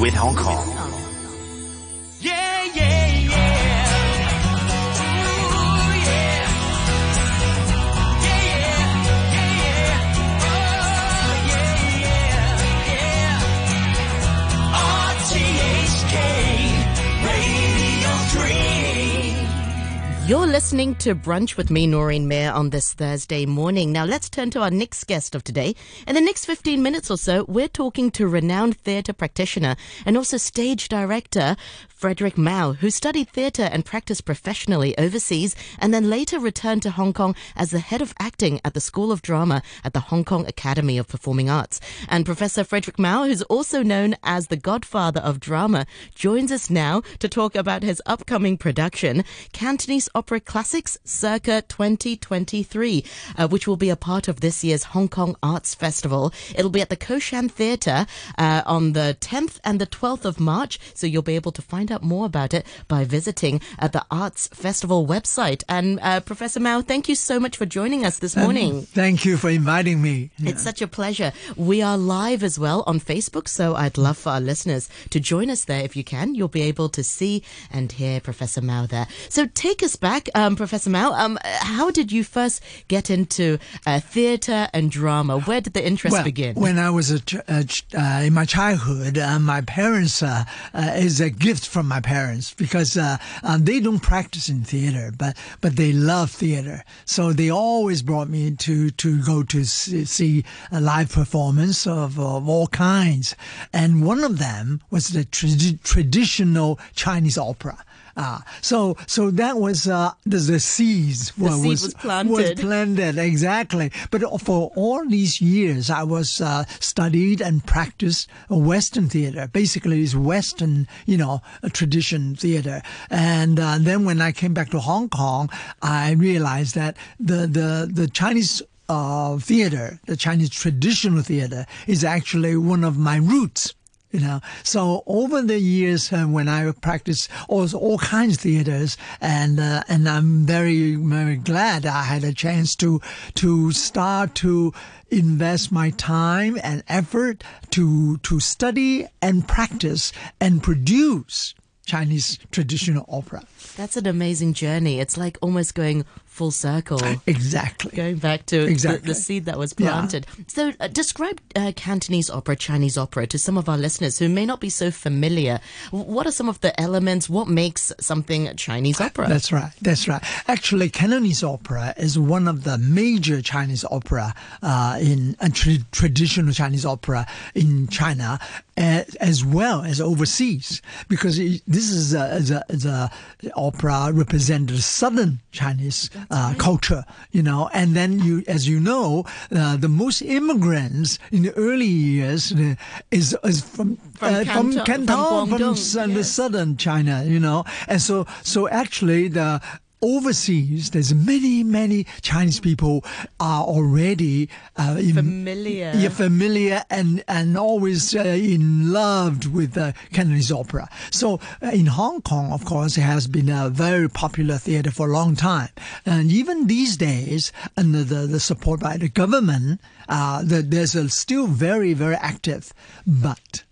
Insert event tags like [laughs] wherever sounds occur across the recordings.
with Hong Kong. Yeah, yeah, yeah. Ooh, yeah. Yeah, yeah, yeah, yeah. Yeah, yeah, yeah. RTHK Radio 3. You're listening to Brunch with me, Noreen Mayer, on this Thursday morning. Now, let's turn to our next guest of today. In the next 15 minutes or so, we're talking to renowned theatre practitioner and also stage director Fredric Mao, who studied theatre and practiced professionally overseas and then later returned to Hong Kong as the head of acting at the School of Drama at the Hong Kong Academy of Performing Arts. And Professor Fredric Mao, who's also known as the godfather of drama, joins us now to talk about his upcoming production, Cantonese Opera Classics circa 2023, uh, which will be a part of this year's Hong Kong Arts Festival. It'll be at the Ko Shan Theatre uh, on the 10th and the 12th of March, so you'll be able to find out more about it by visiting uh, the Arts Festival website. And uh, Professor Mao, thank you so much for joining us this morning. Thank you for inviting me. It's such a pleasure. We are live as well on Facebook, so I'd love for our listeners to join us there if you can. You'll be able to see and hear Professor Mao there. So take us back, um, Professor Mao. Um, how did you first get into uh, theatre and drama? Where did the interest well, begin? When I was a ch- uh, ch- uh, in my childhood, uh, my parents uh, uh, is a gift from my parents because they don't practice in theater, but but they love theater. So they always brought me to to go to see, see a live performance of, of all kinds, and one of them was the tradi- traditional Chinese opera. Ah, so so that was uh, the, the seeds The seed was planted. was planted exactly. But for all these years, I was uh, studied and practiced Western theater. Basically, it's Western, you know, tradition theater. And uh, then when I came back to Hong Kong, I realized that the the the Chinese. Uh, theater, the Chinese traditional theater, is actually one of my roots. You know, so over the years uh, when I practiced all, all kinds of theaters, and uh, and I'm very very glad I had a chance to to start to invest my time and effort to to study and practice and produce Chinese traditional opera. That's an amazing journey. It's like almost going full circle. Exactly. Going back to the- Exactly. the, seed that was Yeah. planted. So, uh, describe uh, Cantonese opera, Chinese opera to some of our listeners who may not be so familiar. What are some of the elements? What makes something Chinese opera? That's right. That's right. Actually, Cantonese opera is one of the major Chinese opera uh, in uh, tra- traditional Chinese opera in China, as well as overseas, because this is a, is a, is a opera represented the southern Chinese uh, culture, you know. And then you, as you know, uh, the most immigrants in the early years uh, is is from From uh, Canton- from Canton, from, Guangdong, s- the southern China, you know. And so, so actually the overseas, there's many, many Chinese people are already uh, in- Familiar. yeah, familiar and and always uh, in love with uh, Cantonese opera. So uh, in Hong Kong, of course, it has been a very popular theater for a long time, and even these days, under the, the support by the government, uh, the, there's a still very very active, but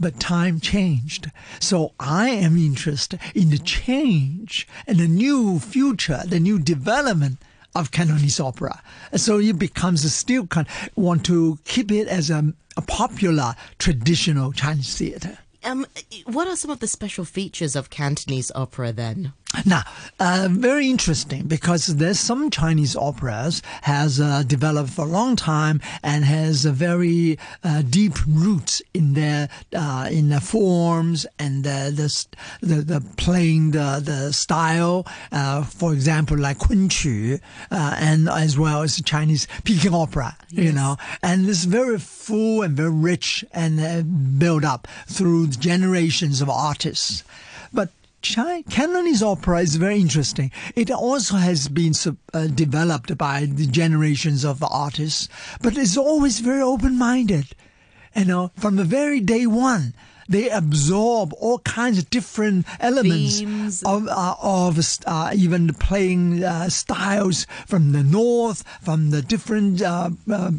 but time changed. So I am interested in the change and the new future, the new development of Cantonese opera. So it becomes a still kind want to keep it as a, a popular traditional Chinese theater. Um, what are some of the special features of Cantonese opera then? Now, uh, very interesting because there's some Chinese operas has uh, developed for a long time and has a very uh, deep roots in their uh, in the forms and the the the, the playing the the style. Uh, for example, like Kunqu, uh, and as well as Chinese Peking opera. You know, and it's very full and very rich and uh, built up through generations of artists, but Chi- opera is very interesting. It also has been sub- uh, developed by the generations of artists, but it's always very open-minded. You know, from the very day one, they absorb all kinds of different elements Themes. of uh, of uh, even playing uh, styles from the north, from the different uh, uh,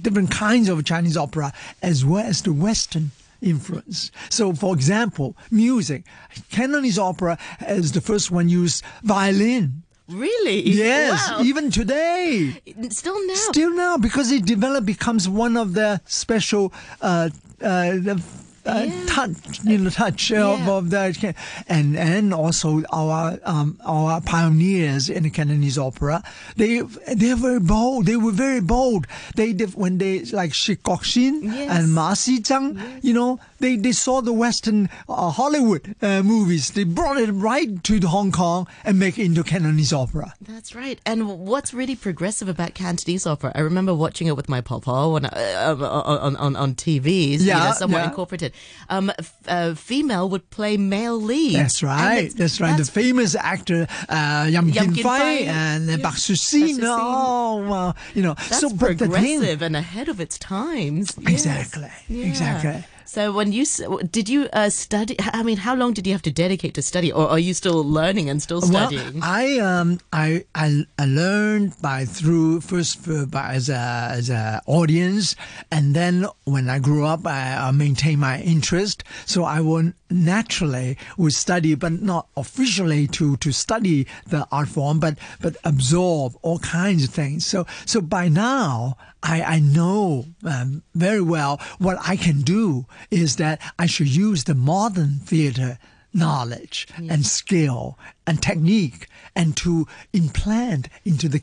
different kinds of Chinese opera, as well as the Western influence. So, for example, music. Cantonese opera is the first one used violin. Really? Yes, Wow. even today. Still now. Still now, because it developed becomes one of the special uh, uh, the, uh, Yeah. touch, you know, touch of, Yeah. of the and and also our um, our pioneers in the Cantonese opera. They they're very bold. They were very bold. They did when they like Sit Kok-sin Yes. and Ma Sze-tsang, you know, they they saw the Western uh, Hollywood uh, movies. They brought it right to Hong Kong and make it into Cantonese opera. That's right. And what's really progressive about Cantonese opera? I remember watching it with my papa uh, on, on on TVs. you Yeah, know, somewhat yeah. incorporated. Um, f- uh, female would play male lead. That's right. That's right. the famous actor uh, Yam Yam Kim Fai and uh, Yeah. Pak Suet Sin. Pak Suet Sin. Oh, you know. That's so, but the thing- progressive and ahead of its times. Yes. Exactly, Yeah. exactly. So when you did you uh, study? I mean, how long did you have to dedicate to study, or are you still learning and still studying? Well, I um I I, I learned by through first for, by as a as a audience, and then when I grew up, I, I maintained my interest. So I would naturally we study, but not officially to to study the art form, but but absorb all kinds of things. So so by now. I, I know um, very well what I can do is that I should use the modern theater knowledge and skill and technique and to implant into the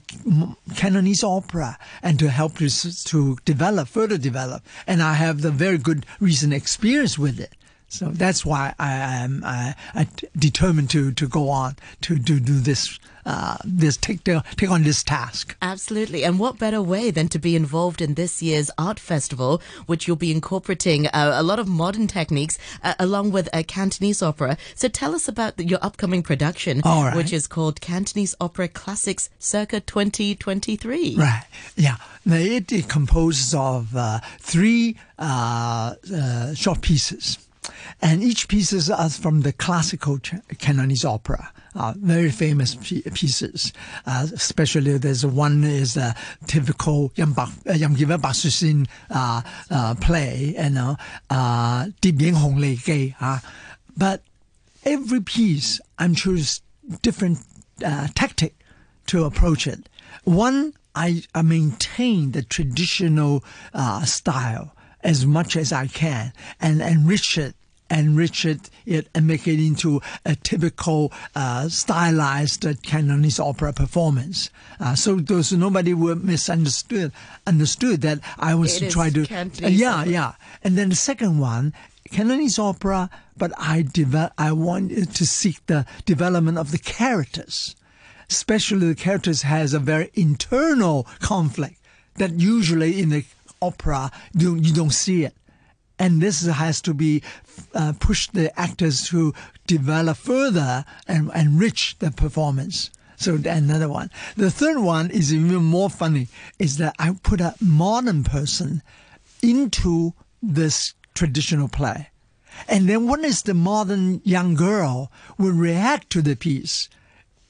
Cantonese opera and to help to, to develop, further develop. And I have the very good recent experience with it. So that's why I am I, I determined to, to go on to, to do this uh, this take the, take on this task. Absolutely. And what better way than to be involved in this year's art festival, which you'll be incorporating uh, a lot of modern techniques uh, along with a Cantonese opera. So tell us about the, your upcoming production, right. which is called Cantonese Opera Classics Circa 2023. Right. Yeah. Now it, it composes of uh, three uh, uh, short pieces, and each pieces are from the classical Cantonese opera. Uh, very famous pieces. Uh, especially there's one is a typical Yam Bak uh, uh, uh, play, you know, uh, Di Hong but every piece, I'm choose different uh, tactic to approach it. One, I, I maintain the traditional style as much as I can and enrich it, enrich it, it and make it into a typical uh, stylized uh, Cantonese opera performance. Uh, so those nobody will misunderstood understood that I was It is try to Cantonese yeah opera. yeah. And then the second one, Cantonese opera, but I develop, I want to seek the development of the characters. Especially the characters has a very internal conflict that usually in the opera you, you don't see it. And this has to be uh, push the actors to develop further and enrich the performance. So another one. The third one is even more funny. Is that I put a modern person into this traditional play. And then what is the modern young girl will react to the piece.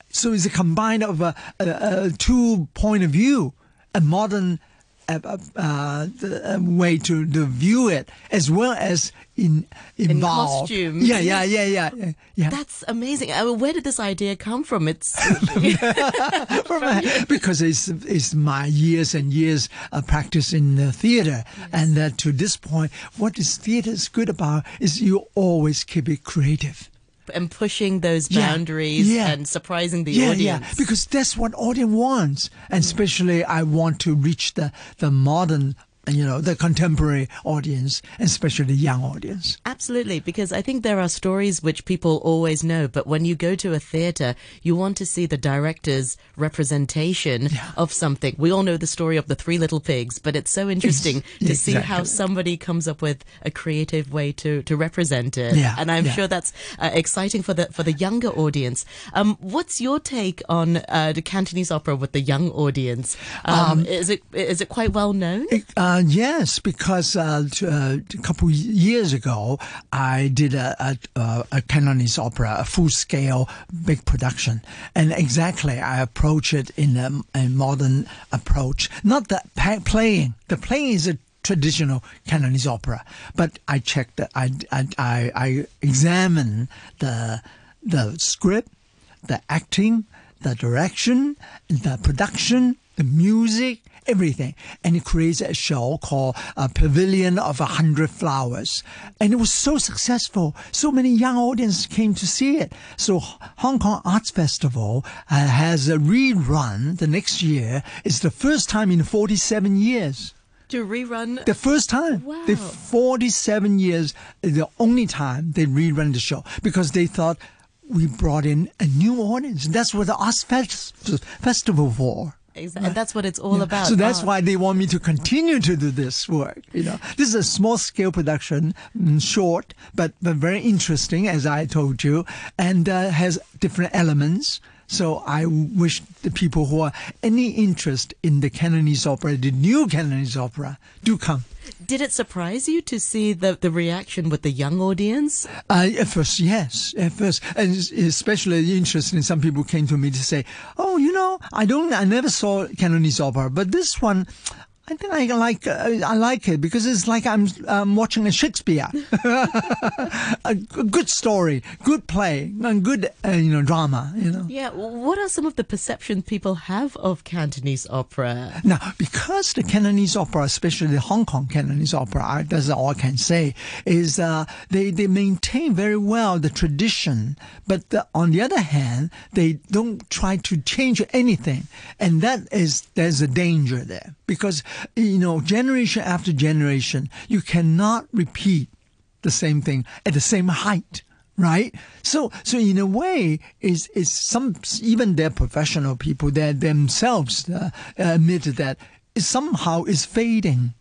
So it's a combine of a, a, a two point of view, a modern uh, uh, uh, the, uh, way to, to view it, as well as in involved. costume. Yeah, yeah, yeah, yeah, yeah. That's amazing. I mean, where did this idea come from? It's [laughs] because it's it's my years and years of practice in the theater, and that to this point, what is theater is good about is you always keep it creative. And pushing those Yeah, boundaries yeah. and surprising the yeah, audience. yeah, because that's what audience wants, and especially I want to reach the the modern, you know, the contemporary audience, especially the young audience. Absolutely, because I think there are stories which people always know, but when you go to a theatre, you want to see the director's representation of something. We all know the story of the Three Little Pigs, but it's so interesting to see how somebody comes up with a creative way to, to represent it. Yeah, and I'm yeah. sure that's uh, exciting for the for the younger audience. Um, what's your take on uh, the Cantonese opera with the young audience? Um, is it is it quite well known? Uh, yes, because uh, uh, a couple years ago, I did a, a, a, a Cantonese opera, a full-scale big production, and exactly I approach it in a, a modern approach. Not the playing. The playing is a traditional Cantonese opera. But I checked, I, I, I, I examined the, the script, the acting, the direction, the production, the music, everything. And he creates a show called a Pavilion of a Hundred Flowers. And it was so successful. So many young audience came to see it. So Hong Kong Arts Festival uh, has a rerun the next year. It's the first time in 47 years. To rerun. The first time. Wow. The 47 years, the only time they rerun the show because they thought we brought in a new audience. That's what the Arts Fest- Festival for. Exactly. And that's what it's all about. So that's art. why they want me to continue to do this work. You know, this is a small scale production, mm, short but but very interesting, as I told you, and uh, has different elements. So I wish the people who are any interest in the Cantonese opera, the new Cantonese opera, do come. Did it surprise you to see the, the reaction with the young audience? Uh, at first, yes. At first, and especially interesting. Some people came to me to say, "Oh, you know, I don't, I never saw Cantonese opera, but this one." I think I like uh, I like it because it's like I'm um, watching a Shakespeare, [laughs] a good story, good play, and good uh, you know drama. You know. Yeah. What are some of the perceptions people have of Cantonese opera? Now, because the Cantonese opera, especially the Hong Kong Cantonese opera, I- that's all I can say, is uh, they, they maintain very well the tradition, but the, on the other hand, they don't try to change anything. And that is, there's a danger there. Because, you know, generation after generation, you cannot repeat the same thing at the same height right? So so in a way is is some even their professional people they themselves uh, admit that it somehow is fading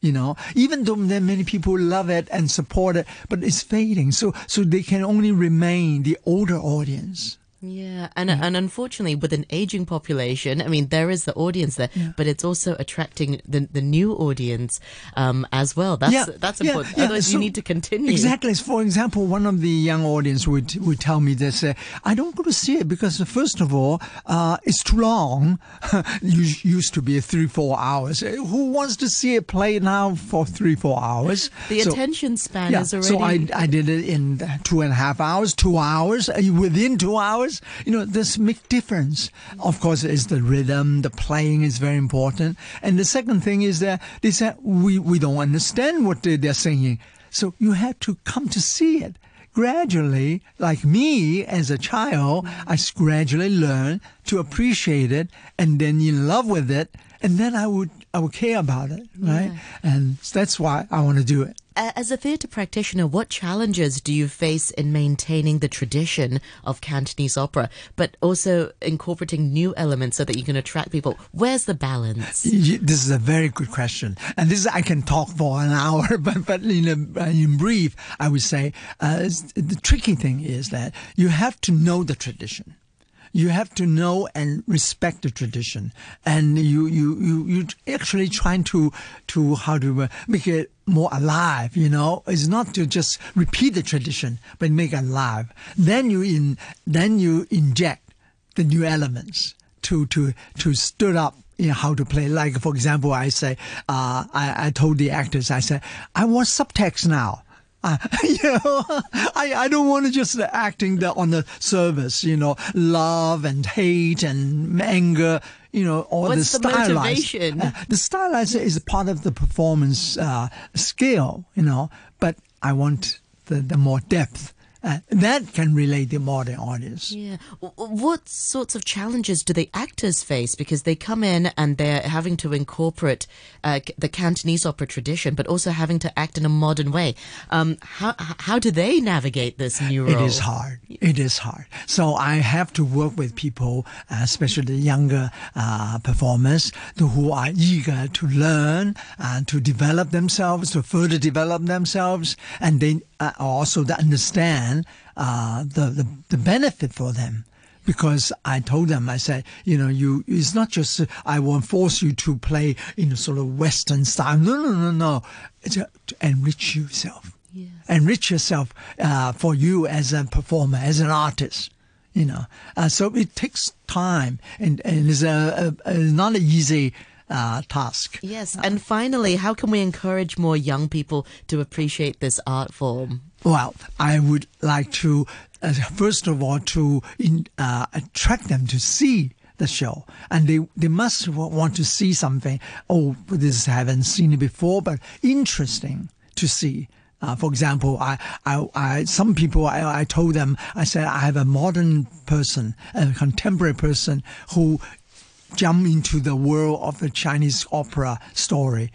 you know? Even though there many people love it and support it but it's fading. So so they can only remain the older audience Yeah, and and unfortunately, with an aging population, I mean, there is the audience there, but it's also attracting the the new audience um, as well. That's that's important. Otherwise, you need to continue. Exactly. For example, one of the young audience would would tell me this: uh, I don't go to see it because uh, first of all, uh, it's too long. [laughs] Us- used to be three four hours. Uh, Who wants to see a play now for three four hours? The So- attention span yeah, is already. so I, I did it in two and a half hours, two hours, uh, within two hours. You know, this big difference. Of course, is the rhythm, the playing is very important. And the second thing is that they said, we, we don't understand what they, they're singing. So you have to come to see it. Gradually, like me as a child, I gradually learn to appreciate it and then in love with it. And then I would, I would care about it, right? And that's why I want to do it. As a theatre practitioner, what challenges do you face in maintaining the tradition of Cantonese opera, but also incorporating new elements so that you can attract people? Where's the balance? This is a very good question, and this I can talk for an [laughs] hour. But but in a, in brief, I would say uh, the tricky thing is that you have to know the tradition. You have to know and respect the tradition, and you you you you actually trying to to how to uh, make it more alive. You know, it's not to just repeat the tradition, but make it alive. Then you in then you inject the new elements to to to stood up you know, how to play. Like for example, I say uh, I I told the actors I said I want subtext now. Uh, [laughs] you know, I, I don't want to just acting the, on the service, you know, love and hate and anger, you know, all What's the the stylized. Uh, the stylized is part of the performance uh, skill, you know, but I want the, the more depth. Uh, that can relate the modern audience. Yeah. What sorts of challenges do the actors face? Because they come in and they're having to incorporate uh, the Cantonese opera tradition, but also having to act in a modern way. Um, how how do they navigate this new role? It is hard. It is hard. So I have to work with people, uh, especially the younger uh, performers, who are eager to learn and to develop themselves, to further develop themselves, and they uh, also to understand uh, the, the the benefit for them. Because I told them, I said, you know, you it's not just uh, I won't force you to play in a sort of Western style. No, no, no, no. It's uh, to enrich yourself enrich yourself uh, for you as a performer, as an artist. You know, uh, so it takes time, and and it's a, a, a not an easy uh, task. Yes. And finally, how can we encourage more young people to appreciate this art form? Well, I would like to, uh, first of all, to in, uh, attract them to see the show, and they they must want to see something. Oh, this I haven't seen it before, but interesting to see. Uh, for example, I, I, I, some people, I, I told them, I said, I have a modern person, a contemporary person who jump into the world of the Chinese opera story